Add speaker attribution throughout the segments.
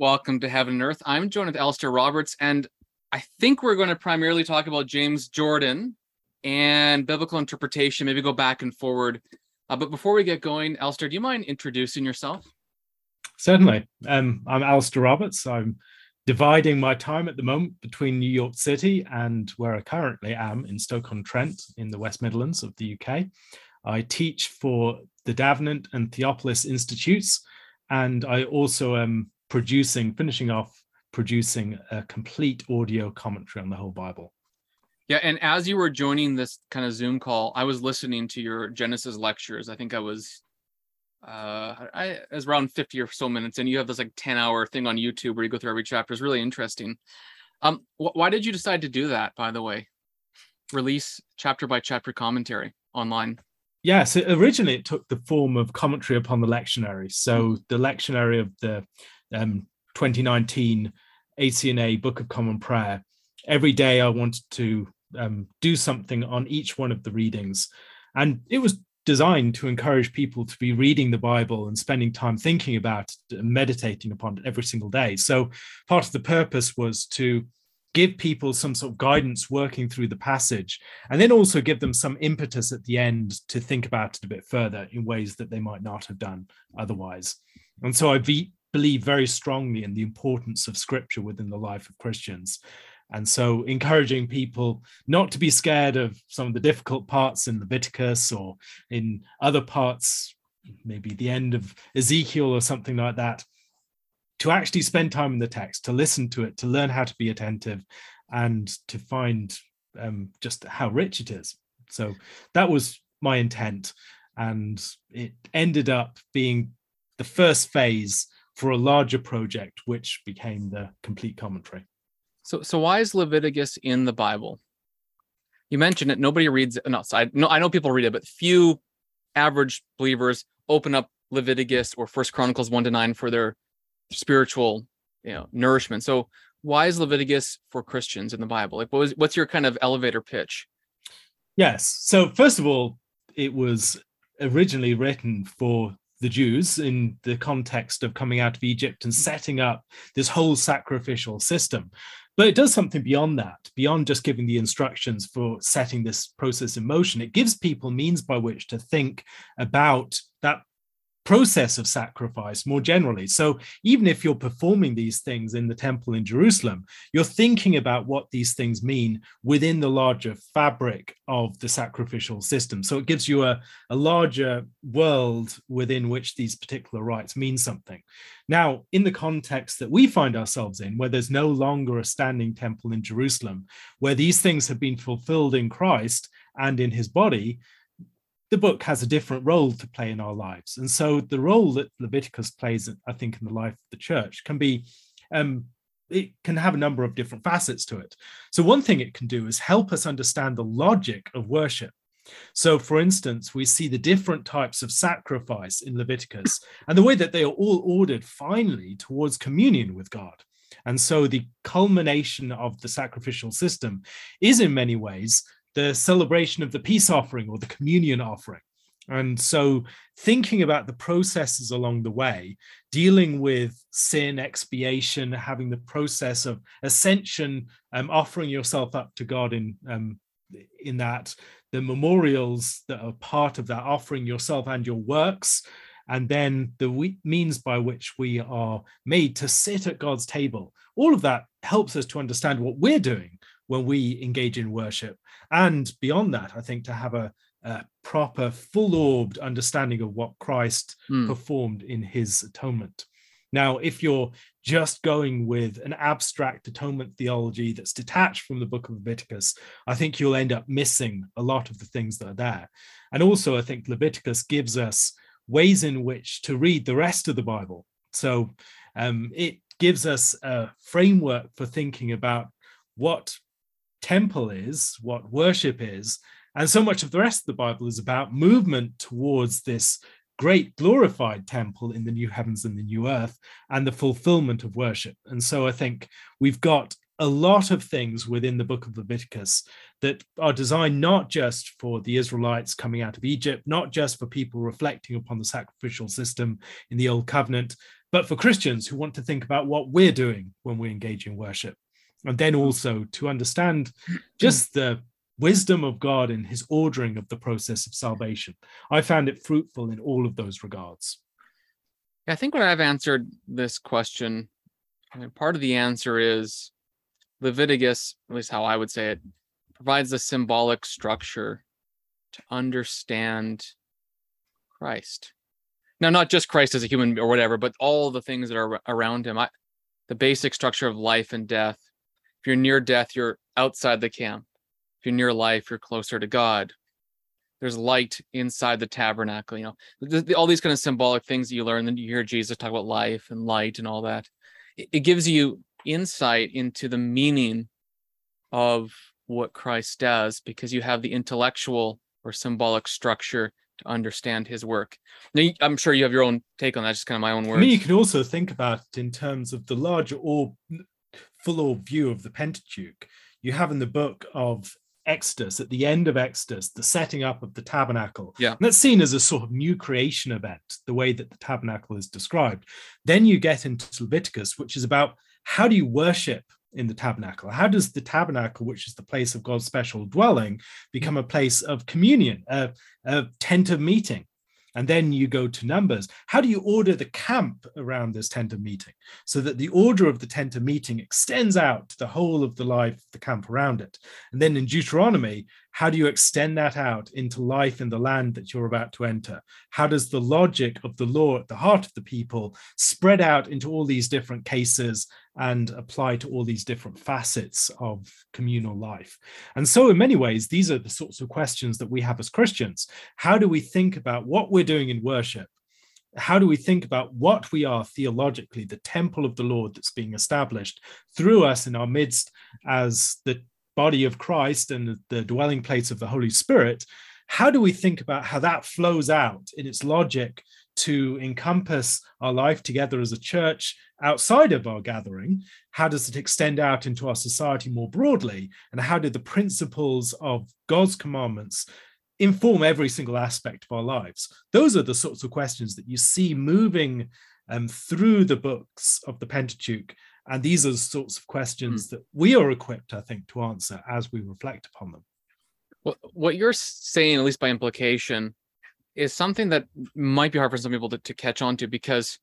Speaker 1: Welcome to Heaven and Earth. I'm joined with Alistair Roberts, and I think we're going to primarily talk about James Jordan and biblical interpretation, maybe go back and forward. Uh, but before we get going, Alistair, do you mind introducing yourself?
Speaker 2: Certainly. Um, I'm Alistair Roberts. I'm dividing my time at the moment between New York City and where I currently am in Stoke-on-Trent in the West Midlands of the UK. I teach for the Davenant and Theopolis Institutes, and I also am producing, finishing off producing a complete audio commentary on the whole Bible.
Speaker 1: Yeah, and as you were joining this kind of Zoom call, I was listening to your Genesis lectures. I think I was uh I it was around 50 or so minutes and you have this like 10 hour thing on YouTube where you go through every chapter. It's really interesting. Um wh- why did you decide to do that by the way? Release chapter by chapter commentary online.
Speaker 2: Yes, yeah, so originally it took the form of commentary upon the lectionary. So mm-hmm. the lectionary of the um, 2019 ACNA Book of Common Prayer. Every day I wanted to um, do something on each one of the readings. And it was designed to encourage people to be reading the Bible and spending time thinking about it and meditating upon it every single day. So part of the purpose was to give people some sort of guidance working through the passage and then also give them some impetus at the end to think about it a bit further in ways that they might not have done otherwise. And so I believe very strongly in the importance of scripture within the life of Christians. And so, encouraging people not to be scared of some of the difficult parts in Leviticus or in other parts, maybe the end of Ezekiel or something like that, to actually spend time in the text, to listen to it, to learn how to be attentive, and to find um, just how rich it is. So, that was my intent. And it ended up being the first phase for a larger project, which became the complete commentary.
Speaker 1: So, so why is Leviticus in the Bible? You mentioned it. Nobody reads it. No, so I, no, I know people read it, but few average believers open up Leviticus or First Chronicles one to nine for their spiritual, you know, nourishment. So, why is Leviticus for Christians in the Bible? Like, what was, what's your kind of elevator pitch?
Speaker 2: Yes. So, first of all, it was originally written for the Jews in the context of coming out of Egypt and setting up this whole sacrificial system. But it does something beyond that, beyond just giving the instructions for setting this process in motion. It gives people means by which to think about that process of sacrifice more generally. So even if you're performing these things in the temple in Jerusalem, you're thinking about what these things mean within the larger fabric of the sacrificial system. So it gives you a, a larger world within which these particular rites mean something. Now, in the context that we find ourselves in, where there's no longer a standing temple in Jerusalem, where these things have been fulfilled in Christ and in his body, the book has a different role to play in our lives. And so the role that Leviticus plays, I think, in the life of the church can be, um, it can have a number of different facets to it. So one thing it can do is help us understand the logic of worship. So, for instance, we see the different types of sacrifice in Leviticus and the way that they are all ordered finally towards communion with God. And so, the culmination of the sacrificial system is in many ways the celebration of the peace offering or the communion offering. And so, thinking about the processes along the way, dealing with sin, expiation, having the process of ascension, um, offering yourself up to God in um, in that, the memorials that are part of that, offering yourself and your works, and then the means by which we are made to sit at God's table. All of that helps us to understand what we're doing when we engage in worship. And beyond that, I think to have a, a proper, full orbed understanding of what Christ mm. performed in his atonement. Now, if you're just going with an abstract atonement theology that's detached from the book of Leviticus, I think you'll end up missing a lot of the things that are there. And also, I think Leviticus gives us ways in which to read the rest of the Bible. So um, it gives us a framework for thinking about what temple is, what worship is. And so much of the rest of the Bible is about movement towards this great glorified temple in the new heavens and the new earth and the fulfillment of worship. And so I think we've got a lot of things within the book of Leviticus that are designed not just for the Israelites coming out of Egypt, not just for people reflecting upon the sacrificial system in the old covenant, but for Christians who want to think about what we're doing when we engage in worship. And then also to understand just the wisdom of God in his ordering of the process of salvation. I found it fruitful in all of those regards.
Speaker 1: I think when I've answered this question, I mean, part of the answer is Leviticus, at least how I would say it, provides a symbolic structure to understand Christ. Now, not just Christ as a human or whatever, but all the things that are around him. I, the basic structure of life and death. If you're near death, you're outside the camp. If you're near life, you're closer to God. There's light inside the tabernacle. You know, all these kind of symbolic things that you learn. Then you hear Jesus talk about life and light and all that. It, it gives you insight into the meaning of what Christ does because you have the intellectual or symbolic structure to understand his work. Now, I'm sure you have your own take on that, just kind of my own words.
Speaker 2: I mean, you can also think about it in terms of the larger or full view of the Pentateuch. You have in the book of Exodus, at the end of Exodus, the setting up of the tabernacle.
Speaker 1: Yeah.
Speaker 2: And that's seen as a sort of new creation event, the way that the tabernacle is described. Then you get into Leviticus, which is about how do you worship in the tabernacle? How does the tabernacle, which is the place of God's special dwelling, become a place of communion, a, a tent of meeting? And then you go to Numbers. How do you order the camp around this tent of meeting so that the order of the tent of meeting extends out to the whole of the life of the camp around it? And then in Deuteronomy, how do you extend that out into life in the land that you're about to enter? How does the logic of the law at the heart of the people spread out into all these different cases and apply to all these different facets of communal life? And so, in many ways, these are the sorts of questions that we have as Christians. How do we think about what we're doing in worship? how do we think about what we are theologically, the temple of the Lord that's being established through us in our midst as the body of Christ and the dwelling place of the Holy Spirit, how do we think about how that flows out in its logic to encompass our life together as a church outside of our gathering? How does it extend out into our society more broadly? And how do the principles of God's commandments inform every single aspect of our lives? Those are the sorts of questions that you see moving um, through the books of the Pentateuch and these are the sorts of questions mm. that we are equipped, I think, to answer as we reflect upon them.
Speaker 1: Well, what you're saying, at least by implication, is something that might be hard for some people to, to catch on to because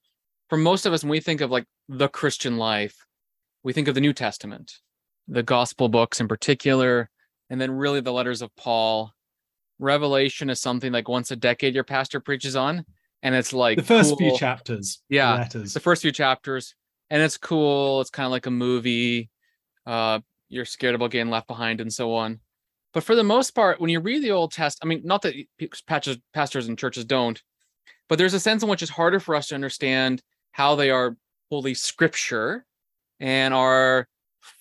Speaker 1: for most of us, when we think of like the Christian life, we think of the New Testament, the gospel books in particular, and then really the letters of Paul. Revelation is something like once a decade your pastor preaches on. And it's like
Speaker 2: the first cool. few chapters.
Speaker 1: Yeah. The, the first few chapters and it's cool. It's kind of like a movie. Uh, you're scared about getting left behind and so on. But for the most part, when you read the Old Testament, I mean, not that pastors, pastors and churches don't, but there's a sense in which it's harder for us to understand how they are holy scripture and are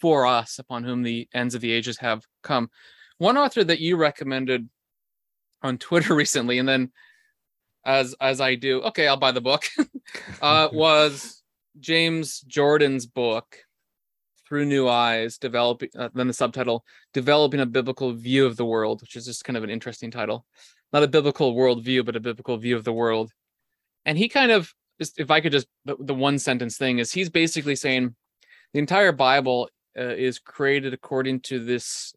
Speaker 1: for us upon whom the ends of the ages have come. One author that you recommended on Twitter recently, and then as as I do, okay, I'll buy the book, uh, was James Jordan's book, Through New Eyes, developing, uh, then the subtitle, Developing a Biblical View of the World, which is just kind of an interesting title. Not a biblical worldview, but a biblical view of the world. And he kind of, if I could just, the, one sentence thing is he's basically saying the entire Bible uh, is created according to this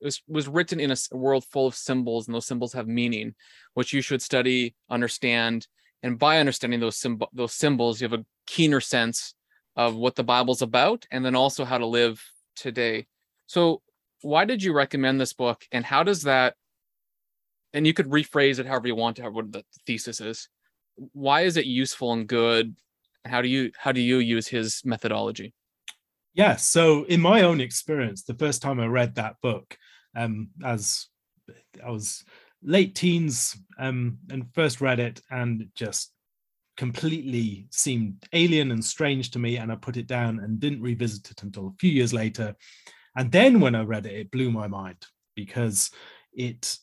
Speaker 1: was, was written in a world full of symbols and those symbols have meaning which you should study understand and by understanding those symbol those symbols you have a keener sense of what the bible's about and then also how to live today. So why did you recommend this book and how does that and you could rephrase it however you want to have what the thesis is. Why is it useful and good? How do you how do you use his methodology?
Speaker 2: Yeah so in my own experience the first time i read that book um as i was late teens um, and first read it and just completely seemed alien and strange to me. And I put it down and didn't revisit it until a few years later. And then when I read it, it blew my mind because it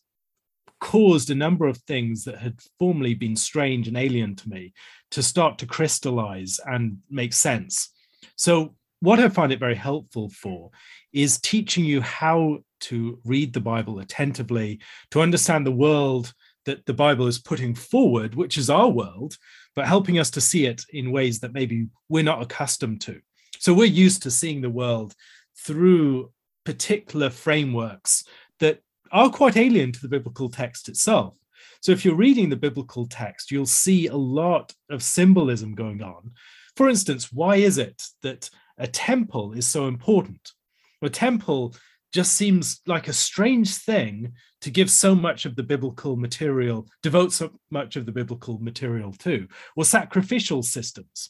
Speaker 2: caused a number of things that had formerly been strange and alien to me to start to crystallize and make sense. So, what I find it very helpful for is teaching you how to read the Bible attentively, to understand the world that the Bible is putting forward, which is our world, but helping us to see it in ways that maybe we're not accustomed to. So we're used to seeing the world through particular frameworks that are quite alien to the biblical text itself. So if you're reading the biblical text, you'll see a lot of symbolism going on. For instance, why is it that a temple is so important? A temple just seems like a strange thing to give so much of the biblical material, devote so much of the biblical material to, or sacrificial systems.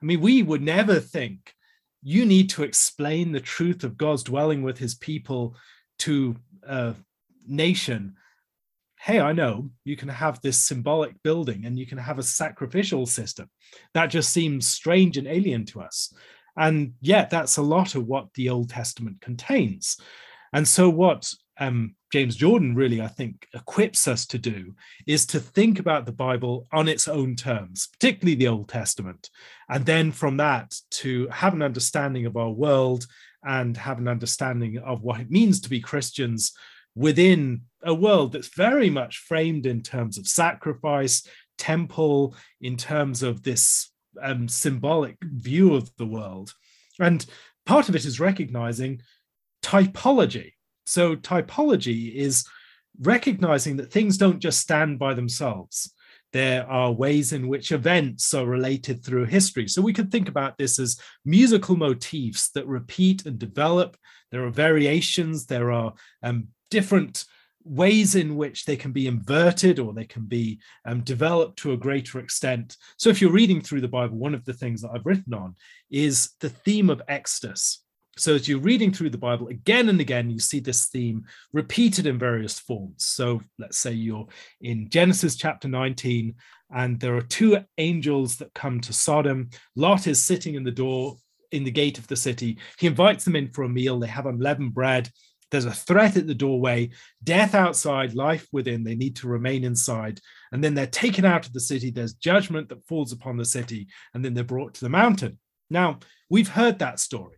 Speaker 2: I mean, we would never think you need to explain the truth of God's dwelling with his people to a nation. Hey, I know you can have this symbolic building and you can have a sacrificial system. That just seems strange and alien to us. And yet, that's a lot of what the Old Testament contains. And so, what um, James Jordan really, I think, equips us to do is to think about the Bible on its own terms, particularly the Old Testament. And then from that, to have an understanding of our world and have an understanding of what it means to be Christians within a world that's very much framed in terms of sacrifice, temple, in terms of this um, symbolic view of the world. And part of it is recognizing typology. So, typology is recognizing that things don't just stand by themselves. There are ways in which events are related through history. So, we could think about this as musical motifs that repeat and develop. There are variations, there are um, different ways in which they can be inverted or they can be um, developed to a greater extent. So, if you're reading through the Bible, one of the things that I've written on is the theme of Exodus. So, as you're reading through the Bible again and again, you see this theme repeated in various forms. So, let's say you're in Genesis chapter 19, and there are two angels that come to Sodom. Lot is sitting in the door in the gate of the city. He invites them in for a meal. They have unleavened bread there's a threat at the doorway, death outside, life within. They need to remain inside. And then they're taken out of the city. There's judgment that falls upon the city, and then they're brought to the mountain. Now, we've heard that story.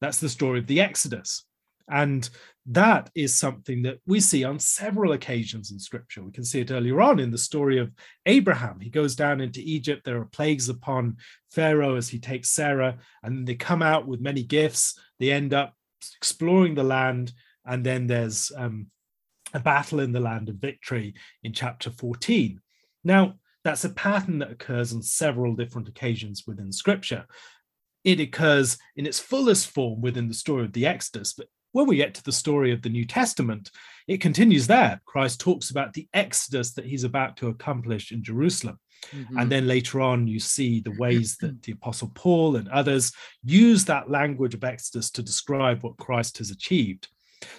Speaker 2: That's the story of the Exodus. And that is something that we see on several occasions in scripture. We can see it earlier on in the story of Abraham. He goes down into Egypt. There are plagues upon Pharaoh as he takes Sarah, and they come out with many gifts. They end up exploring the land and then there's um, a battle in the land of victory in chapter 14. Now, that's a pattern that occurs on several different occasions within scripture. It occurs in its fullest form within the story of the Exodus, but when we get to the story of the New Testament, it continues there. Christ talks about the Exodus that he's about to accomplish in Jerusalem. Mm-hmm. And then later on, you see the ways that the Apostle Paul and others use that language of Exodus to describe what Christ has achieved.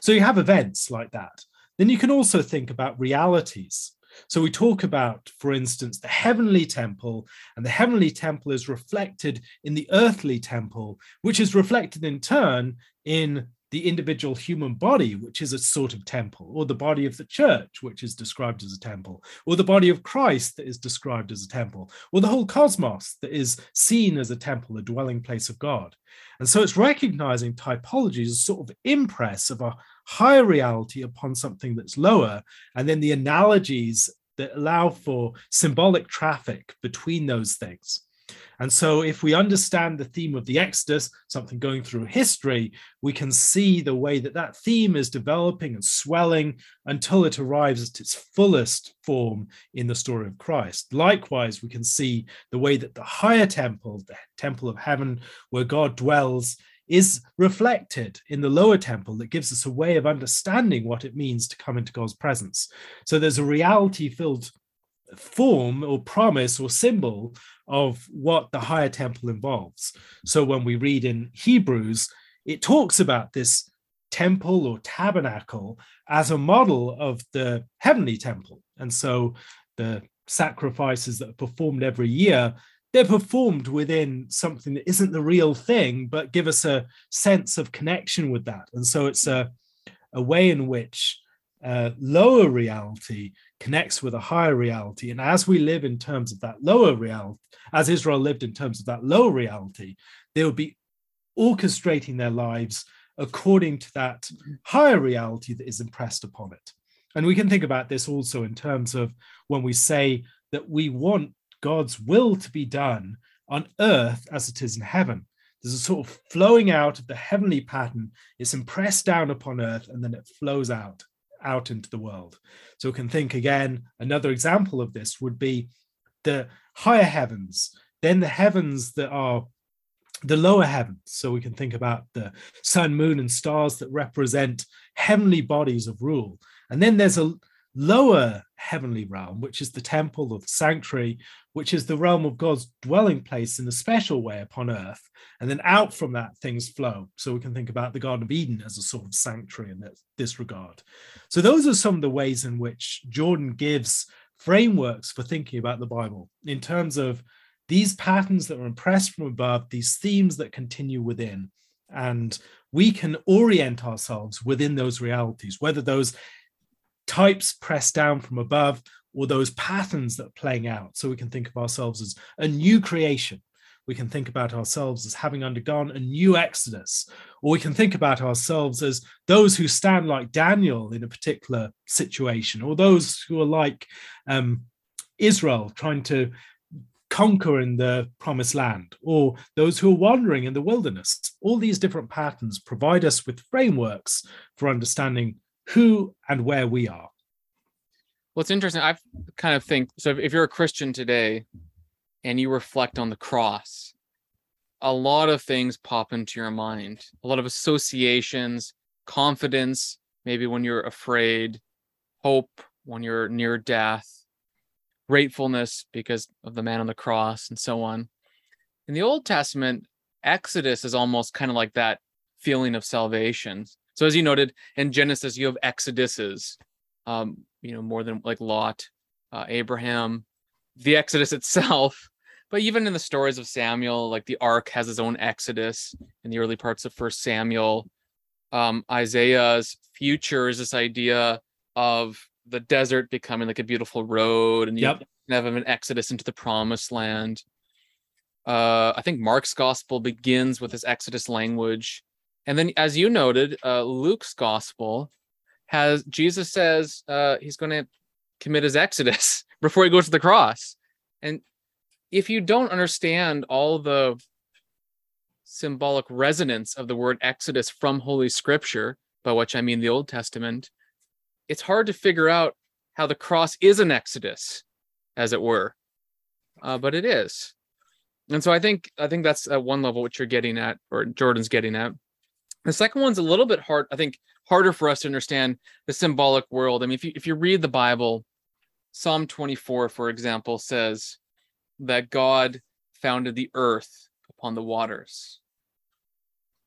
Speaker 2: So you have events like that. Then you can also think about realities. So we talk about, for instance, the heavenly temple, and the heavenly temple is reflected in the earthly temple, which is reflected in turn in the individual human body, which is a sort of temple, or the body of the church, which is described as a temple, or the body of Christ that is described as a temple, or the whole cosmos that is seen as a temple, a dwelling place of God. And so it's recognizing typology as sort of impress of a higher reality upon something that's lower, and then the analogies that allow for symbolic traffic between those things. And so, if we understand the theme of the Exodus, something going through history, we can see the way that that theme is developing and swelling until it arrives at its fullest form in the story of Christ. Likewise, we can see the way that the higher temple, the temple of heaven where God dwells, is reflected in the lower temple that gives us a way of understanding what it means to come into God's presence. So there's a reality filled form or promise or symbol of what the higher temple involves. So when we read in Hebrews, it talks about this temple or tabernacle as a model of the heavenly temple. And so the sacrifices that are performed every year, they're performed within something that isn't the real thing, but give us a sense of connection with that. And so it's a, a way in which uh, lower reality connects with a higher reality. And as we live in terms of that lower reality, as Israel lived in terms of that lower reality, they would be orchestrating their lives according to that higher reality that is impressed upon it. And we can think about this also in terms of when we say that we want God's will to be done on earth as it is in heaven. There's a sort of flowing out of the heavenly pattern. It's impressed down upon earth and then it flows out, out into the world. So we can think again, another example of this would be the higher heavens, then the heavens that are the lower heavens. So we can think about the sun, moon, and stars that represent heavenly bodies of rule. And then there's a lower heavenly realm, which is the temple the sanctuary, which is the realm of God's dwelling place in a special way upon earth. And then out from that, things flow. So we can think about the Garden of Eden as a sort of sanctuary in this regard. So those are some of the ways in which Jordan gives frameworks for thinking about the Bible in terms of these patterns that are impressed from above, these themes that continue within. And we can orient ourselves within those realities, whether those types pressed down from above or those patterns that are playing out. So we can think of ourselves as a new creation. We can think about ourselves as having undergone a new exodus, or we can think about ourselves as those who stand like Daniel in a particular situation, or those who are like um, Israel trying to conquer in the promised land, or those who are wandering in the wilderness. All these different patterns provide us with frameworks for understanding who and where we are.
Speaker 1: Well, it's interesting. I kind of think so. If you're a Christian today and you reflect on the cross, a lot of things pop into your mind, a lot of associations, confidence, maybe when you're afraid, hope when you're near death, gratefulness because of the man on the cross, and so on. In the Old Testament, Exodus is almost kind of like that feeling of salvation. So as you noted in Genesis, you have exoduses, um, you know, more than like Lot, uh, Abraham, the Exodus itself. But even in the stories of Samuel, like the Ark has its own Exodus in the early parts of First Samuel. Um, Isaiah's future is this idea of the desert becoming like a beautiful road, and you yep. have an Exodus into the Promised Land. Uh, I think Mark's gospel begins with this Exodus language and then, as you noted, uh, Luke's gospel has Jesus says uh, he's going to commit his exodus before he goes to the cross. And if you don't understand all the symbolic resonance of the word exodus from Holy Scripture, by which I mean the Old Testament, it's hard to figure out how the cross is an exodus, as it were. Uh, but it is. And so I think I think that's at one level what you're getting at, or Jordan's getting at. The second one's a little bit hard, I think, harder for us to understand the symbolic world. I mean, if you if you read the Bible, Psalm 24, for example, says that God founded the earth upon the waters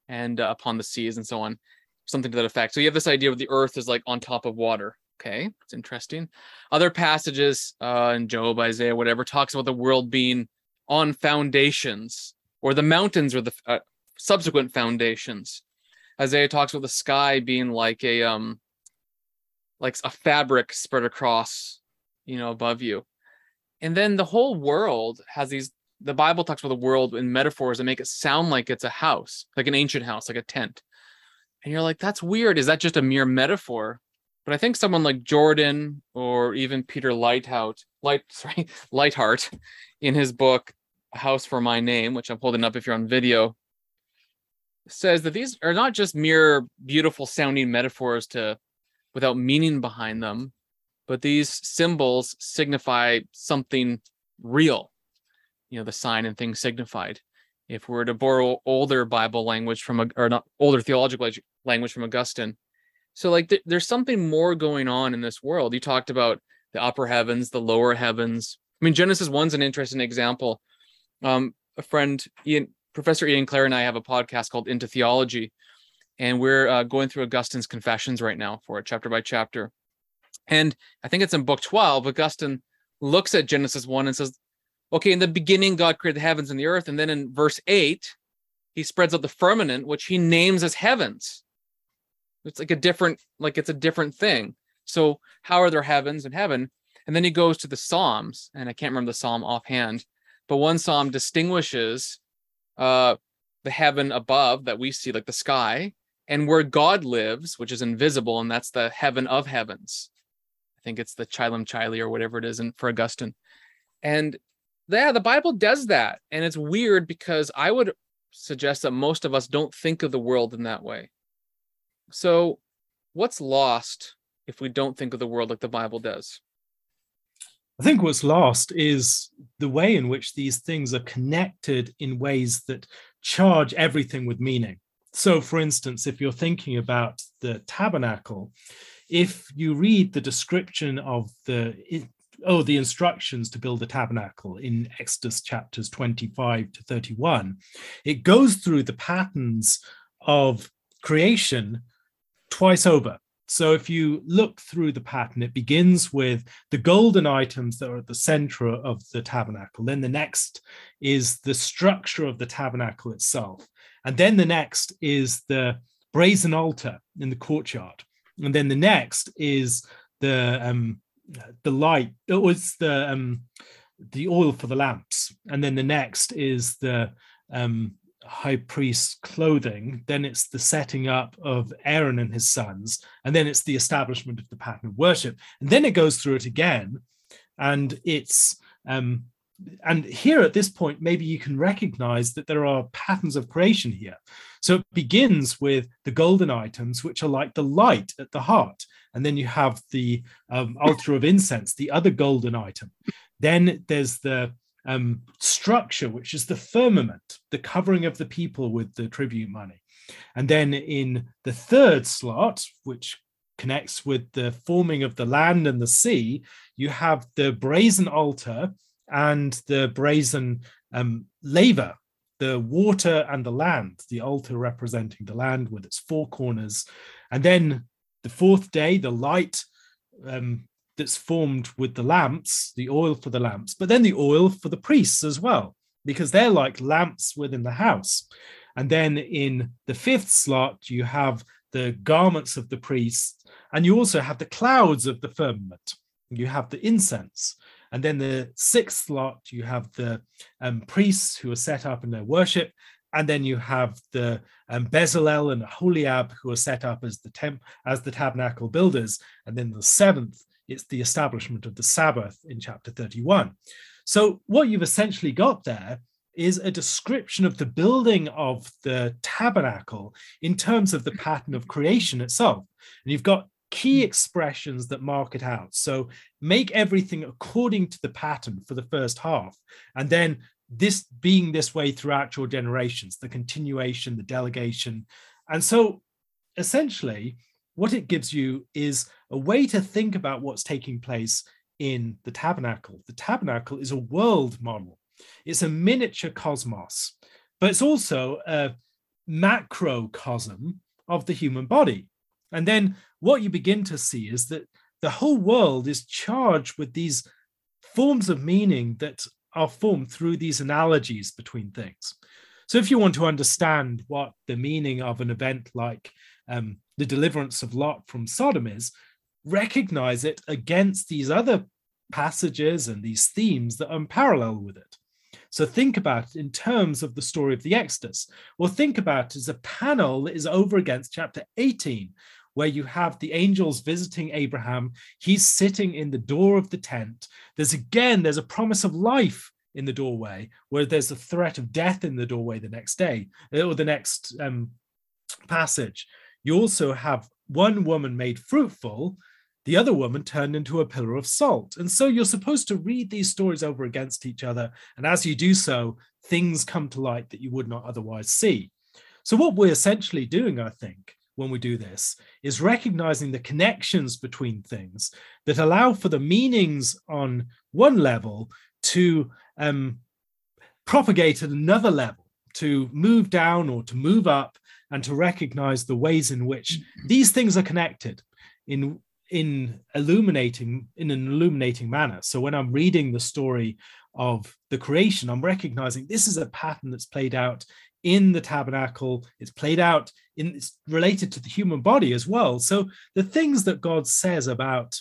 Speaker 1: and uh, upon the seas and so on, something to that effect. So you have this idea of the earth is like on top of water. Okay, it's interesting. Other passages uh, in Job, Isaiah, whatever, talks about the world being on foundations, or the mountains or the uh, subsequent foundations. Isaiah talks about the sky being like a um like a fabric spread across, you know, above you. And then the whole world has these the Bible talks about the world in metaphors that make it sound like it's a house, like an ancient house, like a tent. And you're like, that's weird. Is that just a mere metaphor? But I think someone like Jordan or even Peter Lighthout, Light, sorry, Leithart, in his book "A House for My Name," which I'm holding up if you're on video, says that these are not just mere beautiful sounding metaphors to without meaning behind them, but these symbols signify something real. You know, the sign and things signified. If we are to borrow older Bible language from a or not older theological language from Augustine, so like th- there's something more going on in this world. You talked about the upper heavens, the lower heavens. I mean, Genesis one's an interesting example. Um, a friend Ian Professor Ian Clare and I have a podcast called Into Theology, and we're uh, going through Augustine's Confessions right now for it, chapter by chapter. And I think it's in book 12, Augustine looks at Genesis 1 and says, okay, in the beginning, God created the heavens and the earth. And then in verse 8, he spreads out the firmament, which he names as heavens. It's like a different, like it's a different thing. So, how are there heavens and heaven? And then he goes to the Psalms, and I can't remember the Psalm offhand, but one Psalm distinguishes uh, the heaven above that we see, like the sky, and where God lives, which is invisible, and that's the heaven of heavens. I think it's the Caelum Caeli or whatever it is, and for Augustine. And yeah, the Bible does that. And it's weird because I would suggest that most of us don't think of the world in that way. So, what's lost if we don't think of the world like the Bible does?
Speaker 2: I think what's lost is the way in which these things are connected in ways that charge everything with meaning. So, for instance, if you're thinking about the tabernacle, if you read the description of the oh the instructions to build the tabernacle in exodus chapters 25 to 31 it goes through the patterns of creation twice over so if you look through the pattern it begins with the golden items that are at the center of the tabernacle. Then the next is the structure of the tabernacle itself. And then the next is the brazen altar in the courtyard. And then the next is the um, the light. It was the um, the oil for the lamps, and then the next is the um, high priest's clothing. Then it's the setting up of Aaron and his sons, and then it's the establishment of the pattern of worship, and then it goes through it again, and it's um, and here at this point, maybe you can recognize that there are patterns of creation here. So it begins with the golden items, which are like the light at the heart. And then you have the um, altar of incense, the other golden item. Then there's the um, structure, which is the firmament, the covering of the people with the tribute money. And then in the third slot, which connects with the forming of the land and the sea, you have the brazen altar and the brazen um, laver, the water and the land, the altar representing the land with its four corners. And then the fourth day, the light um, that's formed with the lamps, the oil for the lamps, but then the oil for the priests as well, because they're like lamps within the house. And then in the fifth slot, you have the garments of the priests, and you also have the clouds of the firmament. You have the incense. And then the sixth slot, you have the um, priests who are set up in their worship. And then you have the um, Bezalel and Aholiab who are set up as the temp as the tabernacle builders. And then the seventh, it's the establishment of the Sabbath in chapter 31. So what you've essentially got there is a description of the building of the tabernacle in terms of the pattern of creation itself. And you've got key hmm. expressions that mark it out. So make everything according to the pattern for the first half. And then this being this way throughout your generations, the continuation, the delegation. And so essentially, what it gives you is a way to think about what's taking place in the tabernacle. The tabernacle is a world model, it's a miniature cosmos, but it's also a macrocosm of the human body. And then what you begin to see is that the whole world is charged with these forms of meaning that are formed through these analogies between things. So, if you want to understand what the meaning of an event like um, the deliverance of Lot from Sodom is, recognize it against these other passages and these themes that are unparallel with it. So think about it in terms of the story of the Exodus. Well, think about it as a panel that is over against chapter 18, where you have the angels visiting Abraham. He's sitting in the door of the tent. There's again, there's a promise of life in the doorway, where there's a threat of death in the doorway the next day or the next um, passage. You also have one woman made fruitful, the other woman turned into a pillar of salt. And so you're supposed to read these stories over against each other. And as you do so, things come to light that you would not otherwise see. So, what we're essentially doing, I think, when we do this is recognizing the connections between things that allow for the meanings on one level to um, propagate at another level, to move down or to move up, and to recognize the ways in which these things are connected in in illuminating in an illuminating manner so when i'm reading the story of the creation i'm recognizing this is a pattern that's played out in the tabernacle. It's played out in it's related to the human body as well. So the things that God says about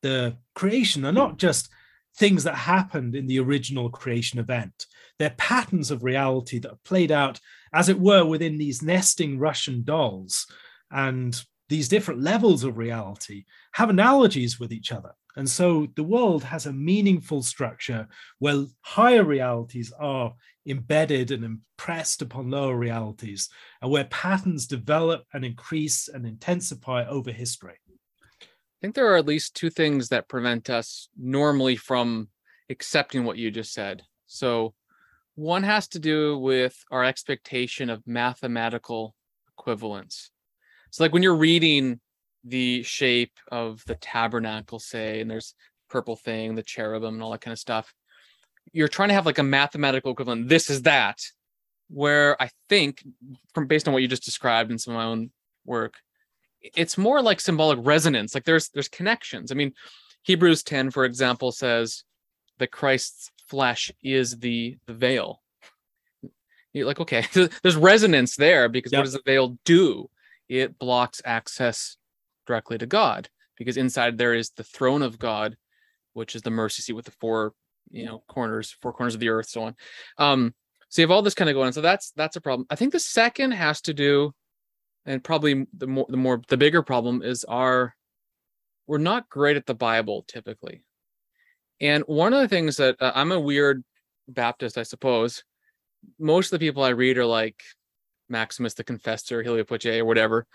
Speaker 2: the creation are not just things that happened in the original creation event. They're patterns of reality that are played out, as it were, within these nesting Russian dolls. And these different levels of reality have analogies with each other. And so the world has a meaningful structure where higher realities are embedded and impressed upon lower realities, and where patterns develop and increase and intensify over history.
Speaker 1: I think there are at least two things that prevent us normally from accepting what you just said. So, one has to do with our expectation of mathematical equivalence. So, like when you're reading the shape of the tabernacle, say, and there's purple thing, the cherubim, and all that kind of stuff, you're trying to have like a mathematical equivalent. This is that. Where I think, from based on what you just described in some of my own work, it's more like symbolic resonance. Like there's there's connections. I mean, Hebrews 10, for example, says that Christ's flesh is the the veil. You're like, okay, there's resonance there because yep. what does the veil do? It blocks access directly to God because inside there is the throne of God, which is the mercy seat with the four you know corners four corners of the earth so on um so you have all this kind of going on so that's that's a problem i think the second has to do and probably the more the more the bigger problem is our we're not great at the bible typically and one of the things that uh, i'm a weird baptist i suppose most of the people i read are like maximus the confessor Poitiers or whatever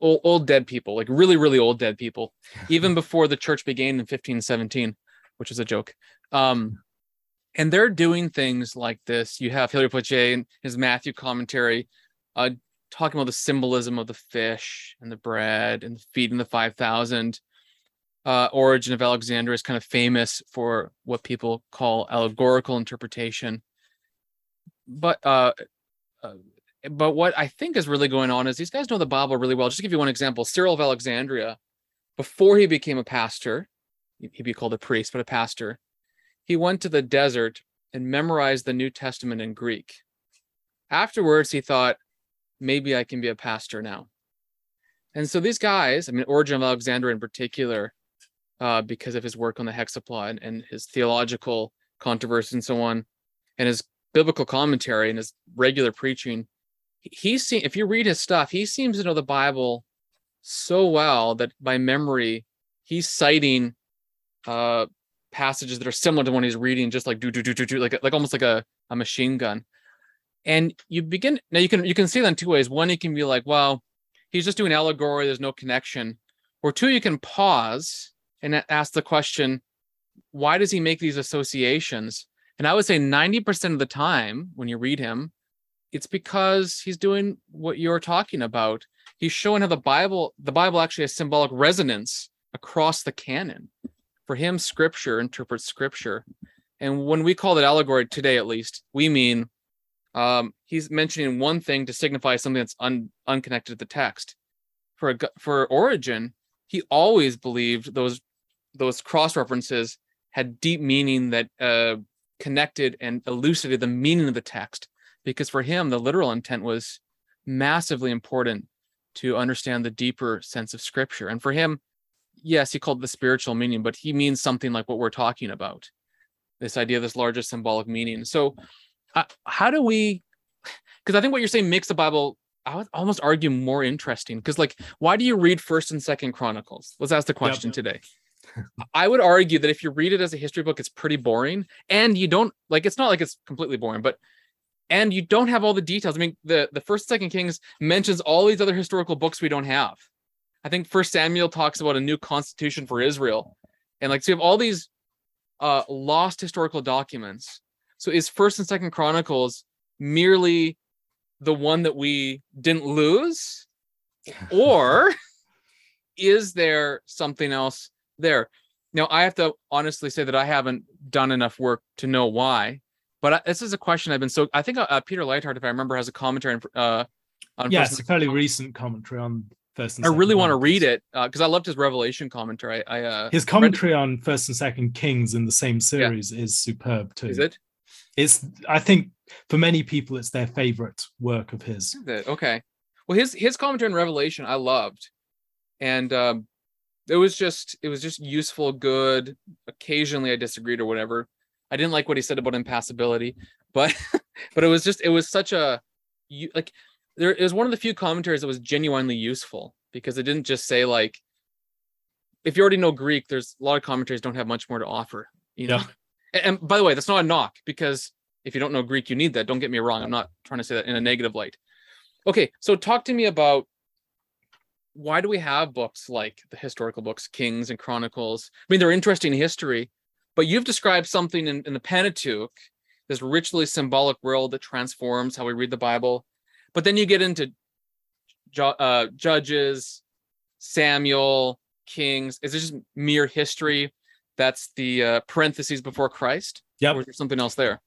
Speaker 1: old, old dead people like really really old dead people even before the church began in 1517 which is a joke um, and they're doing things like this. You have Poitiers and his Matthew commentary, uh, talking about the symbolism of the fish and the bread and feeding the 5,000. Uh, Origen of Alexandria is kind of famous for what people call allegorical interpretation. But uh, uh, but what I think is really going on is these guys know the Bible really well. Just to give you one example, Cyril of Alexandria, before he became a pastor, he'd be called a priest, but a pastor, he went to the desert and memorized the New Testament in Greek. Afterwards, he thought, maybe I can be a pastor now. And so these guys, I mean, Origen of Alexandria in particular, uh, because of his work on the hexapla and, and his theological controversy and so on, and his biblical commentary and his regular preaching, he see if you read his stuff, he seems to know the Bible so well that by memory, he's citing uh, passages that are similar to one he's reading, just like do do do do do, like like almost like a, a machine gun. And you begin now you can you can see that in two ways. One, you can be like, well, he's just doing allegory, there's no connection. Or two, you can pause and ask the question, why does he make these associations? And I would say 90% of the time when you read him, it's because he's doing what you're talking about. He's showing how the Bible, the Bible actually has symbolic resonance across the canon for him, scripture interprets scripture. And when we call it allegory today, at least, we mean um, he's mentioning one thing to signify something that's un, unconnected to the text. For a, for Origen, he always believed those those cross references had deep meaning that uh, connected and elucidated the meaning of the text. Because for him, the literal intent was massively important to understand the deeper sense of scripture. And for him, yes, he called the spiritual meaning, but he means something like what we're talking about this idea of this larger symbolic meaning. So, uh, how do we? Because I think what you're saying makes the Bible, I would almost argue, more interesting. Because, like, why do you read First and Second Chronicles? Let's ask the question yep. today. I would argue that if you read it as a history book, it's pretty boring, and you don't like. It's not like it's completely boring, but and you don't have all the details. I mean, the the First Second Kings mentions all these other historical books we don't have. I think First Samuel talks about a new constitution for Israel, and like so you have all these uh, lost historical documents. So is First and Second Chronicles merely the one that we didn't lose, or is there something else there? Now I have to honestly say that I haven't done enough work to know why, but I, this is a question I've been so. I think uh, Peter Leithart, if I remember, has a commentary on. Uh,
Speaker 2: on yes, a fairly recent commentary on
Speaker 1: first and I really want to read it because uh, I loved his Revelation commentary. I, I uh,
Speaker 2: his commentary on First and Second Kings in the same series yeah. is superb too.
Speaker 1: Is it?
Speaker 2: It's I think for many people it's their favorite work of his.
Speaker 1: Okay. Well, his his commentary on Revelation I loved, and um, it was just it was just useful, good. Occasionally I disagreed or whatever. I didn't like what he said about impassibility, but but it was just it was such a you like there is one of the few commentaries that was genuinely useful because it didn't just say like if you already know Greek, there's a lot of commentaries don't have much more to offer. You know,
Speaker 2: Yeah.
Speaker 1: and, and by the way, that's not a knock because if you don't know Greek, you need that. Don't get me wrong. I'm not trying to say that in a negative light. Okay, so talk to me about why do we have books like the historical books, Kings and Chronicles? I mean, they're interesting history, but you've described something in, in the Pentateuch, this richly symbolic world that transforms how we read the Bible. But then you get into uh, Judges, Samuel, Kings. Is it just mere history? That's the uh, parentheses before Christ,
Speaker 2: Yep.
Speaker 1: or is there something else there?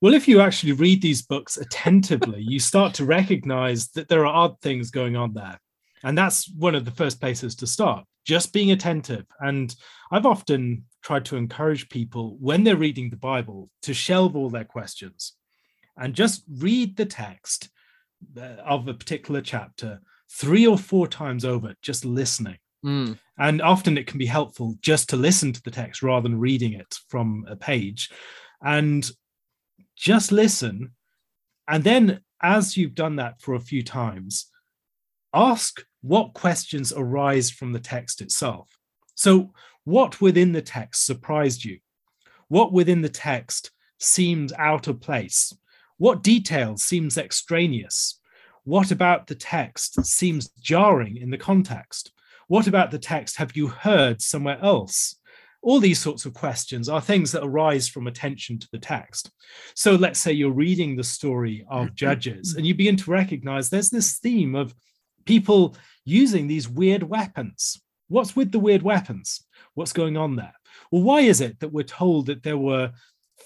Speaker 2: Well, if you actually read these books attentively, you start to recognize that there are odd things going on there. And that's one of the first places to start, just being attentive. And I've often tried to encourage people when they're reading the Bible to shelve all their questions and just read the text uh, of a particular chapter three or four times over, just listening.
Speaker 1: Hmm.
Speaker 2: And often it can be helpful just to listen to the text rather than reading it from a page. And just listen. And then, as you've done that for a few times, ask what questions arise from the text itself. So, what within the text surprised you? What within the text seemed out of place? What detail seems extraneous? What about the text seems jarring in the context? What about the text have you heard somewhere else? All these sorts of questions are things that arise from attention to the text. So let's say you're reading the story of mm-hmm. Judges and you begin to recognize there's this theme of people using these weird weapons. What's with the weird weapons? What's going on there? Well, why is it that we're told that there were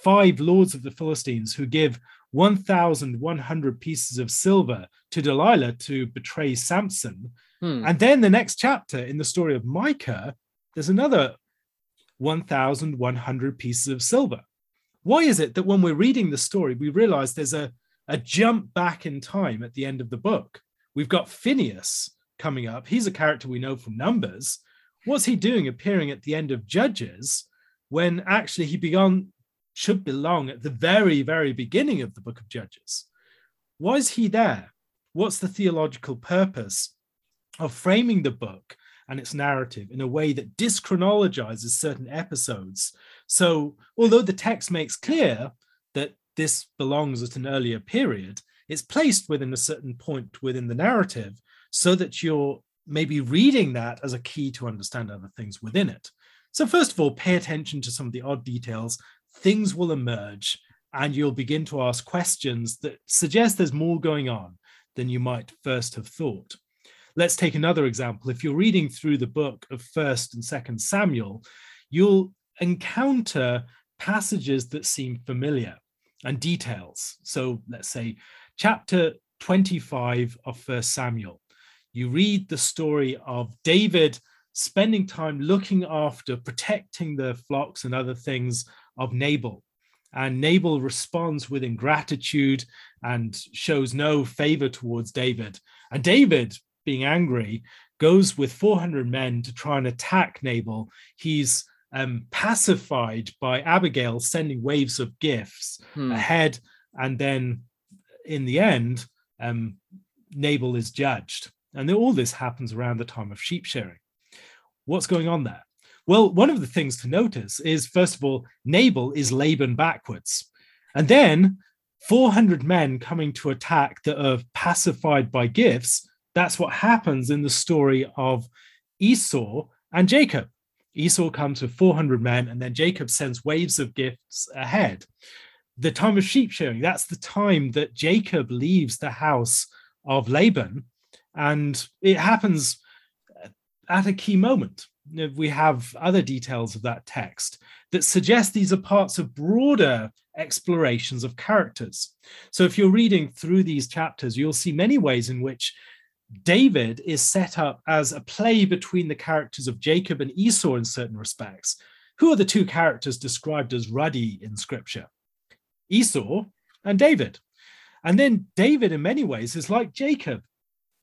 Speaker 2: five lords of the Philistines who give 1,100 pieces of silver to Delilah to betray Samson?
Speaker 1: Hmm.
Speaker 2: And then the next chapter in the story of Micah, there's another 1,100 pieces of silver. Why is it that when we're reading the story, we realize there's a, a jump back in time at the end of the book? We've got Phineas coming up. He's a character we know from Numbers. What's he doing appearing at the end of Judges when actually he began, should belong at the very, very beginning of the book of Judges? Why is he there? What's the theological purpose of framing the book and its narrative in a way that dischronologizes certain episodes. So, although the text makes clear that this belongs at an earlier period, it's placed within a certain point within the narrative so that you're maybe reading that as a key to understand other things within it. So, first of all, pay attention to some of the odd details. Things will emerge, and you'll begin to ask questions that suggest there's more going on than you might first have thought let's take another example if you're reading through the book of first and second samuel you'll encounter passages that seem familiar and details so let's say chapter 25 of first samuel you read the story of david spending time looking after protecting the flocks and other things of nabal and nabal responds with ingratitude and shows no favor towards david and david being angry, goes with 400 men to try and attack Nabal. He's um, pacified by Abigail sending waves of gifts
Speaker 1: Hmm.
Speaker 2: ahead. And then in the end, um, Nabal is judged. And all this happens around the time of sheep shearing. What's going on there? Well, one of the things to notice is, first of all, Nabal is Laban backwards. And then 400 men coming to attack that are pacified by gifts that's what happens in the story of Esau and Jacob. Esau comes with 400 men, and then Jacob sends waves of gifts ahead. The time of sheep shearing, that's the time that Jacob leaves the house of Laban, and it happens at a key moment. We have other details of that text that suggest these are parts of broader explorations of characters. So if you're reading through these chapters, you'll see many ways in which David is set up as a play between the characters of Jacob and Esau in certain respects. Who are the two characters described as ruddy in scripture? Esau and David. And then David, in many ways, is like Jacob.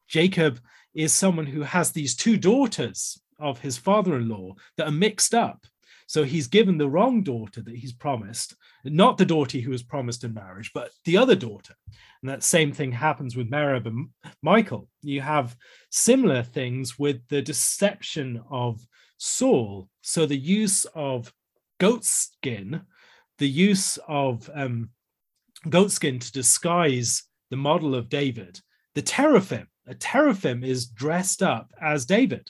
Speaker 2: Jacob is someone who has these two daughters of his father in law that are mixed up. So he's given the wrong daughter that he's promised, not the daughter he was promised in marriage, but the other daughter. And that same thing happens with Merab and Michal. You have similar things with the deception of Saul. So the use of goat skin, the use of um, goat skin to disguise the model of David, the teraphim. A teraphim is dressed up as David.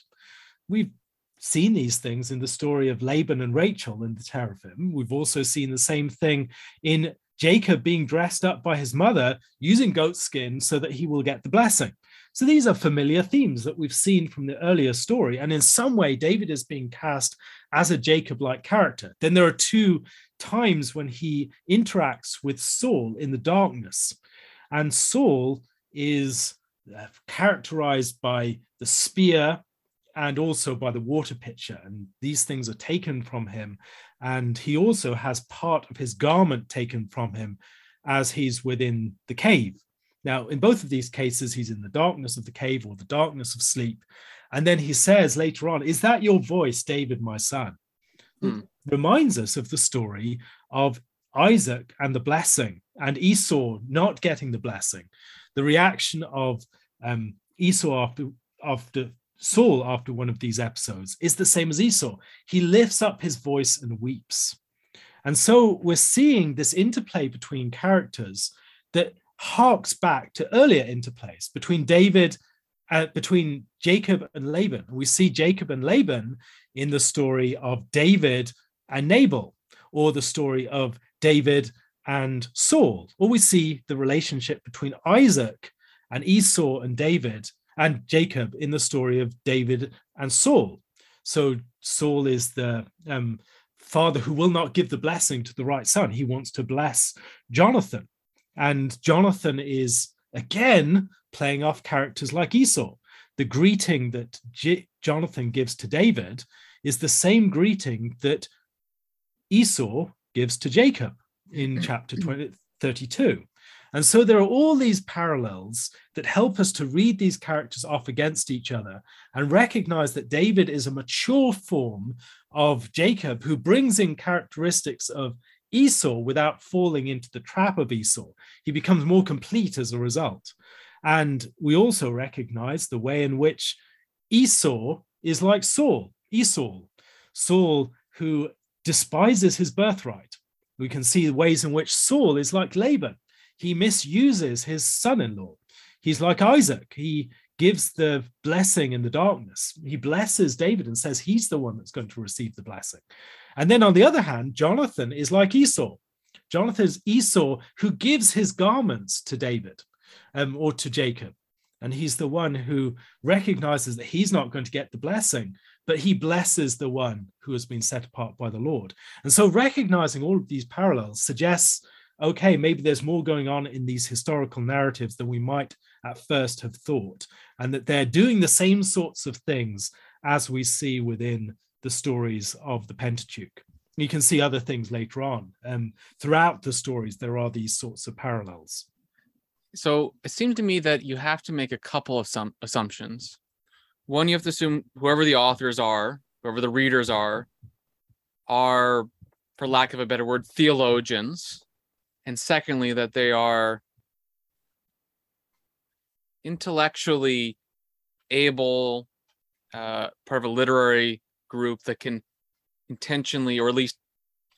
Speaker 2: We've seen these things in the story of Laban and Rachel in the teraphim. We've also seen the same thing in Jacob being dressed up by his mother using goat skin so that he will get the blessing. So these are familiar themes that we've seen from the earlier story. And in some way, David is being cast as a Jacob like character. Then there are two times when he interacts with Saul in the darkness. And Saul is uh, characterized by the spear and also by the water pitcher. And these things are taken from him. And he also has part of his garment taken from him as he's within the cave. Now, in both of these cases, he's in the darkness of the cave or the darkness of sleep. And then he says later on, Is that your voice, David, my son? Hmm. Reminds us of the story of Isaac and the blessing and Esau not getting the blessing. The reaction of um, Esau after, after Saul after one of these episodes is the same as Esau. He lifts up his voice and weeps. And so we're seeing this interplay between characters that harks back to earlier interplays between David, uh, between Jacob and Laban. We see Jacob and Laban in the story of David and Nabal, or the story of David and Saul, or we see the relationship between Isaac and Esau and David and Jacob in the story of David and Saul. So Saul is the um, father who will not give the blessing to the right son. He wants to bless Jonathan. And Jonathan is again playing off characters like Esau. The greeting that J- Jonathan gives to David is the same greeting that Esau gives to Jacob in mm. chapter 20, 32. And so there are all these parallels that help us to read these characters off against each other and recognize that David is a mature form of Jacob who brings in characteristics of Esau without falling into the trap of Esau. He becomes more complete as a result. And we also recognize the way in which Esau is like Saul, Esau, Saul who despises his birthright. We can see the ways in which Saul is like Laban, he misuses his son in law. He's like Isaac. He gives the blessing in the darkness. He blesses David and says he's the one that's going to receive the blessing. And then on the other hand, Jonathan is like Esau. Jonathan is Esau who gives his garments to David um, or to Jacob. And he's the one who recognizes that he's not going to get the blessing, but he blesses the one who has been set apart by the Lord. And so recognizing all of these parallels suggests okay, maybe there's more going on in these historical narratives than we might at first have thought, and that they're doing the same sorts of things as we see within the stories of the Pentateuch. You can see other things later on. Um, throughout the stories, there are these sorts of parallels.
Speaker 1: So it seems to me that you have to make a couple of some assumptions. One, you have to assume whoever the authors are, whoever the readers are, are, for lack of a better word, theologians and secondly that they are intellectually able uh, part of a literary group that can intentionally or at least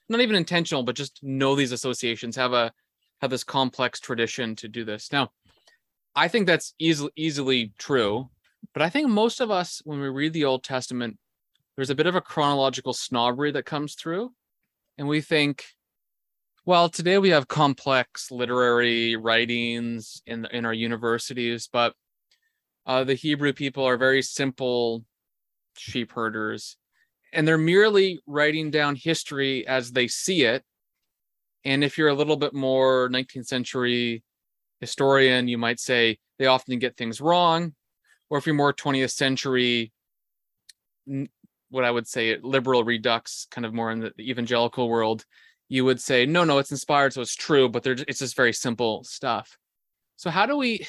Speaker 1: not even intentional but just know these associations have a have this complex tradition to do this. Now i think that's easily easily true but i think most of us when we read the old testament there's a bit of a chronological snobbery that comes through and we think well, today we have complex literary writings in in our universities, but uh, the Hebrew people are very simple sheep herders, and they're merely writing down history as they see it. And if you're a little bit more 19th century historian, you might say they often get things wrong. Or if you're more 20th century, what I would say liberal redux, kind of more in the evangelical world, you would say no no it's inspired so it's true but they're it's just very simple stuff so how do we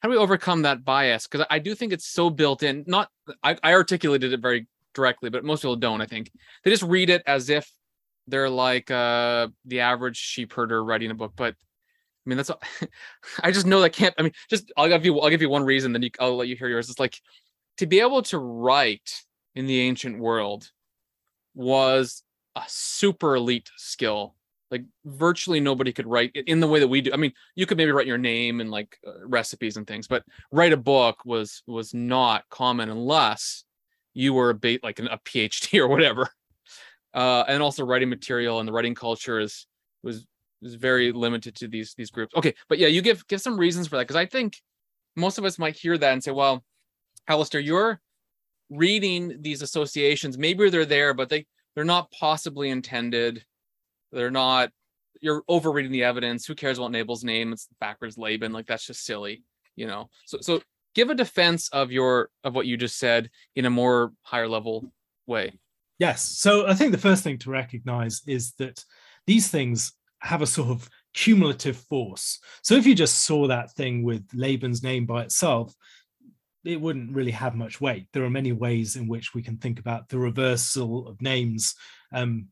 Speaker 1: how do we overcome that bias because i do think it's so built in not I, I articulated it very directly, but most people don't. I think they just read it as if they're like uh the average sheep herder writing a book. But I mean, that's I just know that can't. I mean, just I'll give you I'll give you one reason, then you, I'll let you hear yours. It's like to be able to write in the ancient world was a super elite skill like virtually nobody could write in the way that we do i mean you could maybe write your name and like uh, recipes and things but write a book was was not common unless you were a bait like an, a phd or whatever uh and also writing material and the writing culture is was was very limited to these these groups okay but yeah you give give some reasons for that because i think most of us might hear that and say well Alastair, you're reading these associations maybe they're there but they they're not possibly intended they're not. You're overreading the evidence. Who cares about Nabal's name? It's backwards Laban. Like that's just silly, you know. So so give a defense of your of what you just said in a more higher level way.
Speaker 2: Yes. So I think the first thing to recognize is that these things have a sort of cumulative force. So if you just saw that thing with Laban's name by itself, it wouldn't really have much weight. There are many ways in which we can think about the reversal of names um,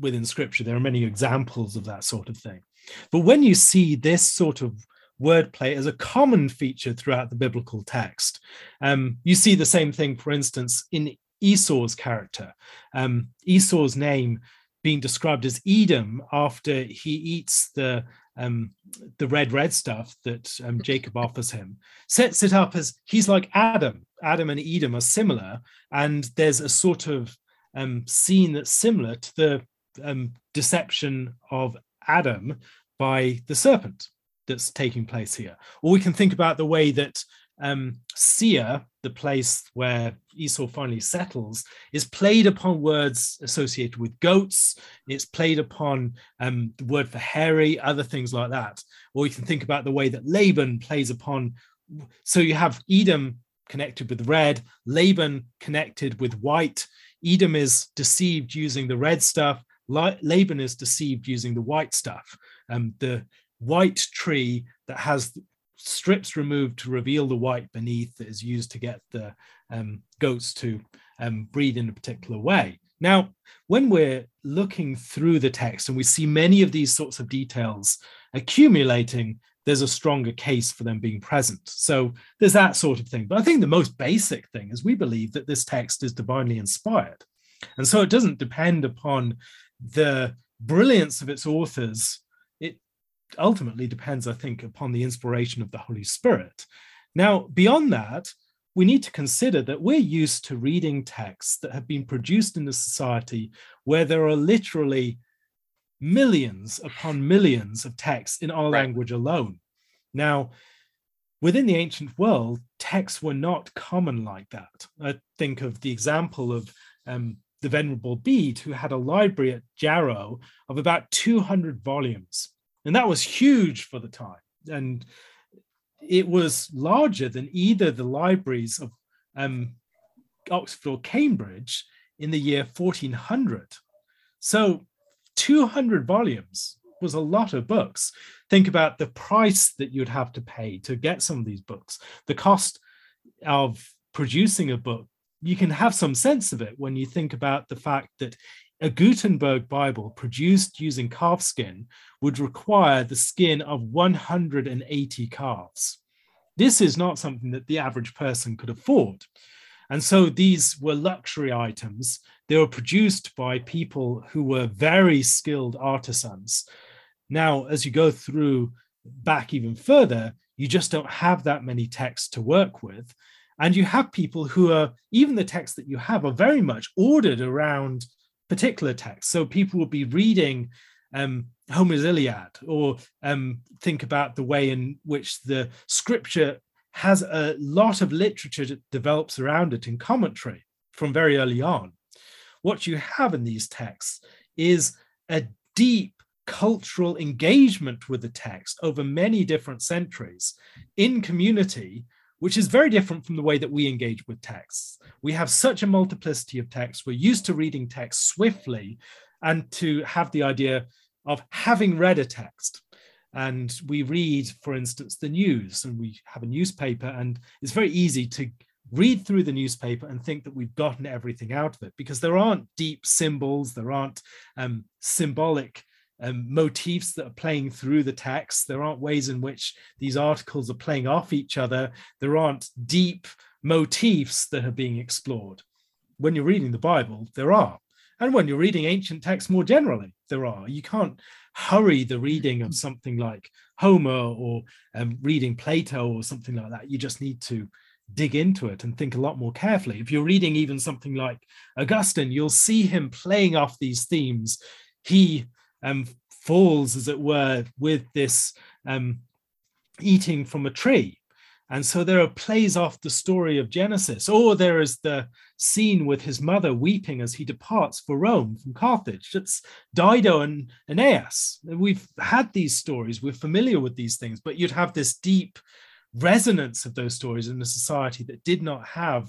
Speaker 2: within scripture. There are many examples of that sort of thing. But when you see this sort of wordplay as a common feature throughout the biblical text, um, you see the same thing, for instance, in Esau's character. Um, Esau's name being described as Edom after he eats the um, the red red stuff that um, Jacob offers him, sets it up as he's like Adam. Adam and Edom are similar, and there's a sort of um, scene that's similar to the um, deception of Adam by the serpent that's taking place here. Or we can think about the way that um, Seir, the place where Esau finally settles, is played upon words associated with goats. It's played upon um, the word for hairy, other things like that. Or we can think about the way that Laban plays upon. So you have Edom connected with red, Laban connected with white. Edom is deceived using the red stuff, Laban is deceived using the white stuff, um, the white tree that has strips removed to reveal the white beneath that is used to get the um, goats to um, breed in a particular way. Now, when we're looking through the text and we see many of these sorts of details accumulating, there's a stronger case for them being present. So there's that sort of thing. But I think the most basic thing is we believe that this text is divinely inspired. And so it doesn't depend upon the brilliance of its authors, ultimately depends, I think, upon the inspiration of the Holy Spirit. Now, beyond that, we need to consider that we're used to reading texts that have been produced in a society where there are literally millions upon millions of texts in our right. language alone. Now, within the ancient world, texts were not common like that. I think of the example of um, the Venerable Bede, who had a library at Jarrow of about 200 volumes. And that was huge for the time. And it was larger than either the libraries of um, Oxford or Cambridge in the year 1400. So 200 volumes was a lot of books. Think about the price that you'd have to pay to get some of these books, the cost of producing a book you can have some sense of it when you think about the fact that a Gutenberg Bible produced using calf skin would require the skin of 180 calves. This is not something that the average person could afford. And so these were luxury items. They were produced by people who were very skilled artisans. Now, as you go through back even further, you just don't have that many texts to work with. And you have people who are, even the texts that you have are very much ordered around particular text. So people will be reading um, Homer's Iliad or um, think about the way in which the scripture has a lot of literature that develops around it in commentary from very early on. What you have in these texts is a deep cultural engagement with the text over many different centuries in community which is very different from the way that we engage with texts. We have such a multiplicity of texts. We're used to reading text swiftly and to have the idea of having read a text. And we read, for instance, the news, and we have a newspaper, and it's very easy to read through the newspaper and think that we've gotten everything out of it because there aren't deep symbols, there aren't um, symbolic um, motifs that are playing through the text. There aren't ways in which these articles are playing off each other. There aren't deep motifs that are being explored. When you're reading the Bible, there are. And when you're reading ancient texts more generally, there are. You can't hurry the reading of something like Homer or um, reading Plato or something like that. You just need to dig into it and think a lot more carefully. If you're reading even something like Augustine, you'll see him playing off these themes. He um, falls, as it were, with this um, eating from a tree. And so there are plays off the story of Genesis, or there is the scene with his mother weeping as he departs for Rome from Carthage. It's Dido and Aeneas. We've had these stories, we're familiar with these things, but you'd have this deep resonance of those stories in a society that did not have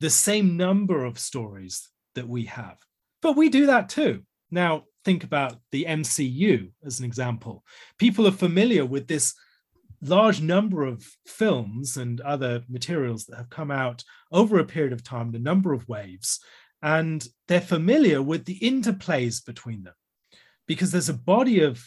Speaker 2: the same number of stories that we have. But we do that too. Now, think about the MCU as an example. People are familiar with this large number of films and other materials that have come out over a period of time, the number of waves, and they're familiar with the interplays between them because there's a body of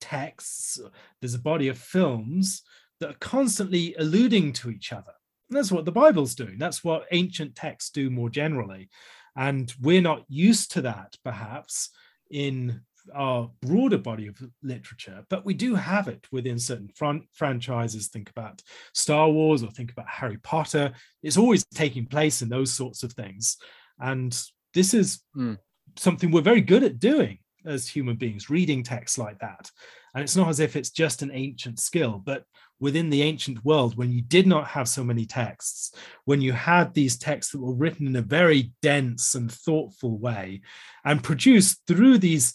Speaker 2: texts, there's a body of films that are constantly alluding to each other. And that's what the Bible's doing. That's what ancient texts do more generally. And we're not used to that, perhaps, in our broader body of literature, but we do have it within certain front franchises. Think about Star Wars or think about Harry Potter. It's always taking place in those sorts of things. And this is mm. something we're very good at doing as human beings, reading texts like that. And it's not as if it's just an ancient skill, but within the ancient world, when you did not have so many texts, when you had these texts that were written in a very dense and thoughtful way and produced through these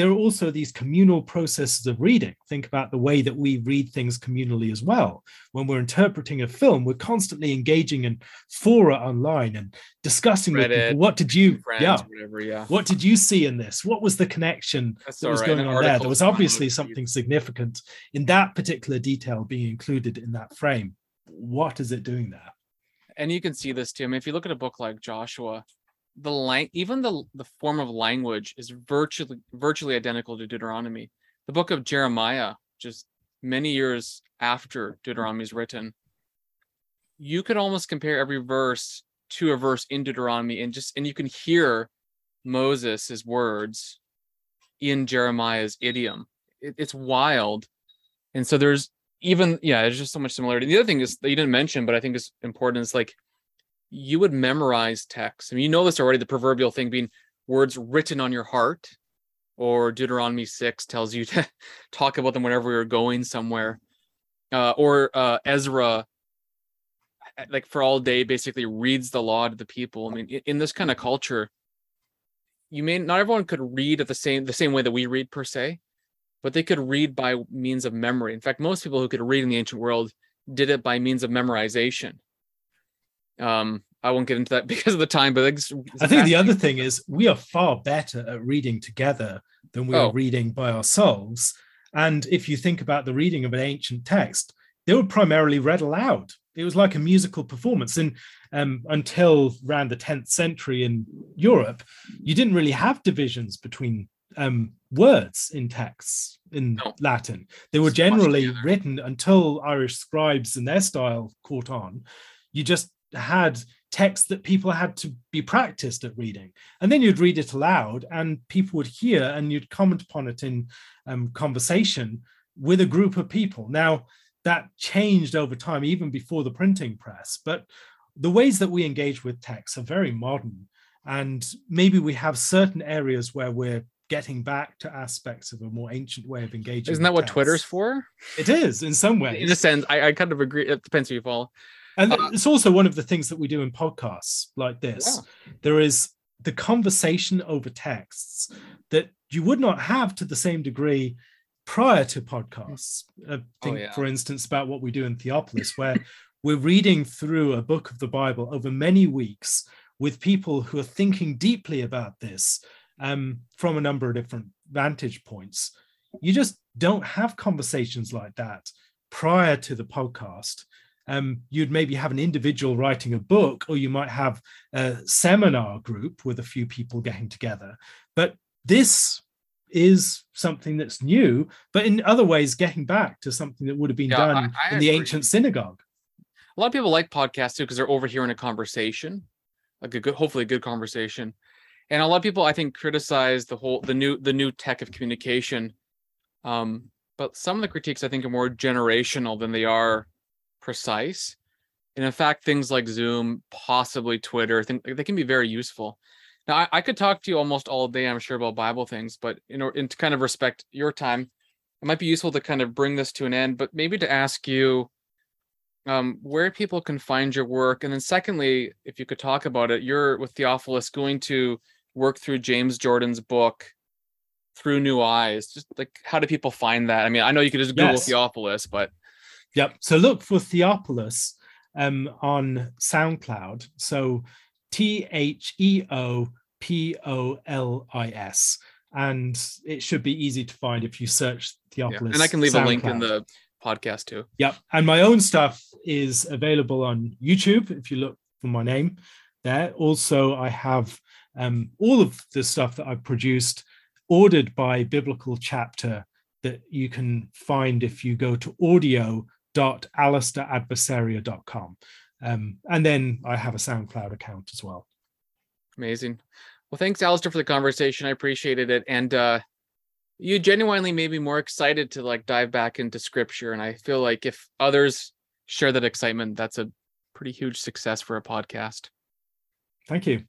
Speaker 2: there are also these communal processes of reading. Think about the way that we read things communally as well. When we're interpreting a film, we're constantly engaging in fora online and discussing Reddit, with people. What did you, yeah, whatever, yeah, what did you see in this? What was the connection That's that was right. going on there? There was obviously something significant in that particular detail being included in that frame. What is it doing there?
Speaker 1: And you can see this too. I mean, if you look at a book like Joshua, the lang even the the form of language is virtually virtually identical to Deuteronomy. The book of Jeremiah, just many years after Deuteronomy is written, you could almost compare every verse to a verse in Deuteronomy, and just and you can hear Moses' words in Jeremiah's idiom. It, it's wild, and so there's even yeah, there's just so much similarity. The other thing is that you didn't mention, but I think is important is like you would memorize text. I mean, you know this already, the proverbial thing being words written on your heart, or Deuteronomy 6 tells you to talk about them whenever you're going somewhere. Uh, or uh, Ezra, like for all day, basically reads the law to the people. I mean, in, in this kind of culture, you may not everyone could read at the same the same way that we read per se, but they could read by means of memory. In fact, most people who could read in the ancient world did it by means of memorization. Um, I won't get into that because of the time, but it's,
Speaker 2: it's I think the other thing is we are far better at reading together than we oh. are reading by ourselves. And if you think about the reading of an ancient text, they were primarily read aloud. It was like a musical performance. And um, until around the 10th century in Europe, you didn't really have divisions between um, words in texts in no. Latin. They were generally written until Irish scribes and their style caught on. You just had text that people had to be practiced at reading. And then you'd read it aloud and people would hear and you'd comment upon it in um, conversation with a group of people. Now that changed over time even before the printing press but the ways that we engage with text are very modern and maybe we have certain areas where we're getting back to aspects of a more ancient way of engaging
Speaker 1: isn't that what twitter's for?
Speaker 2: It is in some ways.
Speaker 1: in a sense I, I kind of agree it depends who you follow
Speaker 2: and uh, it's also one of the things that we do in podcasts like this. Yeah. There is the conversation over texts that you would not have to the same degree prior to podcasts. I think, oh, yeah. for instance, about what we do in Theopolis, where we're reading through a book of the Bible over many weeks with people who are thinking deeply about this um, from a number of different vantage points. You just don't have conversations like that prior to the podcast um, you'd maybe have an individual writing a book, or you might have a seminar group with a few people getting together. But this is something that's new, but in other ways, getting back to something that would have been
Speaker 1: Yeah,
Speaker 2: done
Speaker 1: I- I
Speaker 2: in the ancient synagogue.
Speaker 1: A lot of people like podcasts too because they're overhearing a conversation, like a good, hopefully a good conversation. And a lot of people, I think, criticize the whole the new the new tech of communication. Um, but some of the critiques I think are more generational than they are precise. And in fact, things like Zoom, possibly Twitter, they can be very useful. Now, I, I could talk to you almost all day, I'm sure, about Bible things, but in order to kind of respect your time, it might be useful to kind of bring this to an end, but maybe to ask you um, where people can find your work. And then secondly, if you could talk about it, you're with Theopolis going to work through James Jordan's book through new eyes. Just like how do people find that? I mean, I know you could just Google
Speaker 2: Yes.
Speaker 1: Theopolis, but
Speaker 2: Yep. So look for Theopolis um, on SoundCloud. So T H E O P O L I S. And it should be easy to find if you search
Speaker 1: yeah. And I can leave a link in the podcast too.
Speaker 2: Yep. And my own stuff is available on YouTube if you look for my name there. Also, I have um, all of the stuff that I've produced ordered by Biblical Chapter that you can find if you go to audio.alastairadversaria.com. Um, and then I have a SoundCloud account as well.
Speaker 1: Amazing. Well, thanks, Alastair, for the conversation. I appreciated it. And uh you genuinely made me more excited to like dive back into scripture. And I feel like if others share that excitement, that's a pretty huge success for a podcast.
Speaker 2: Thank you.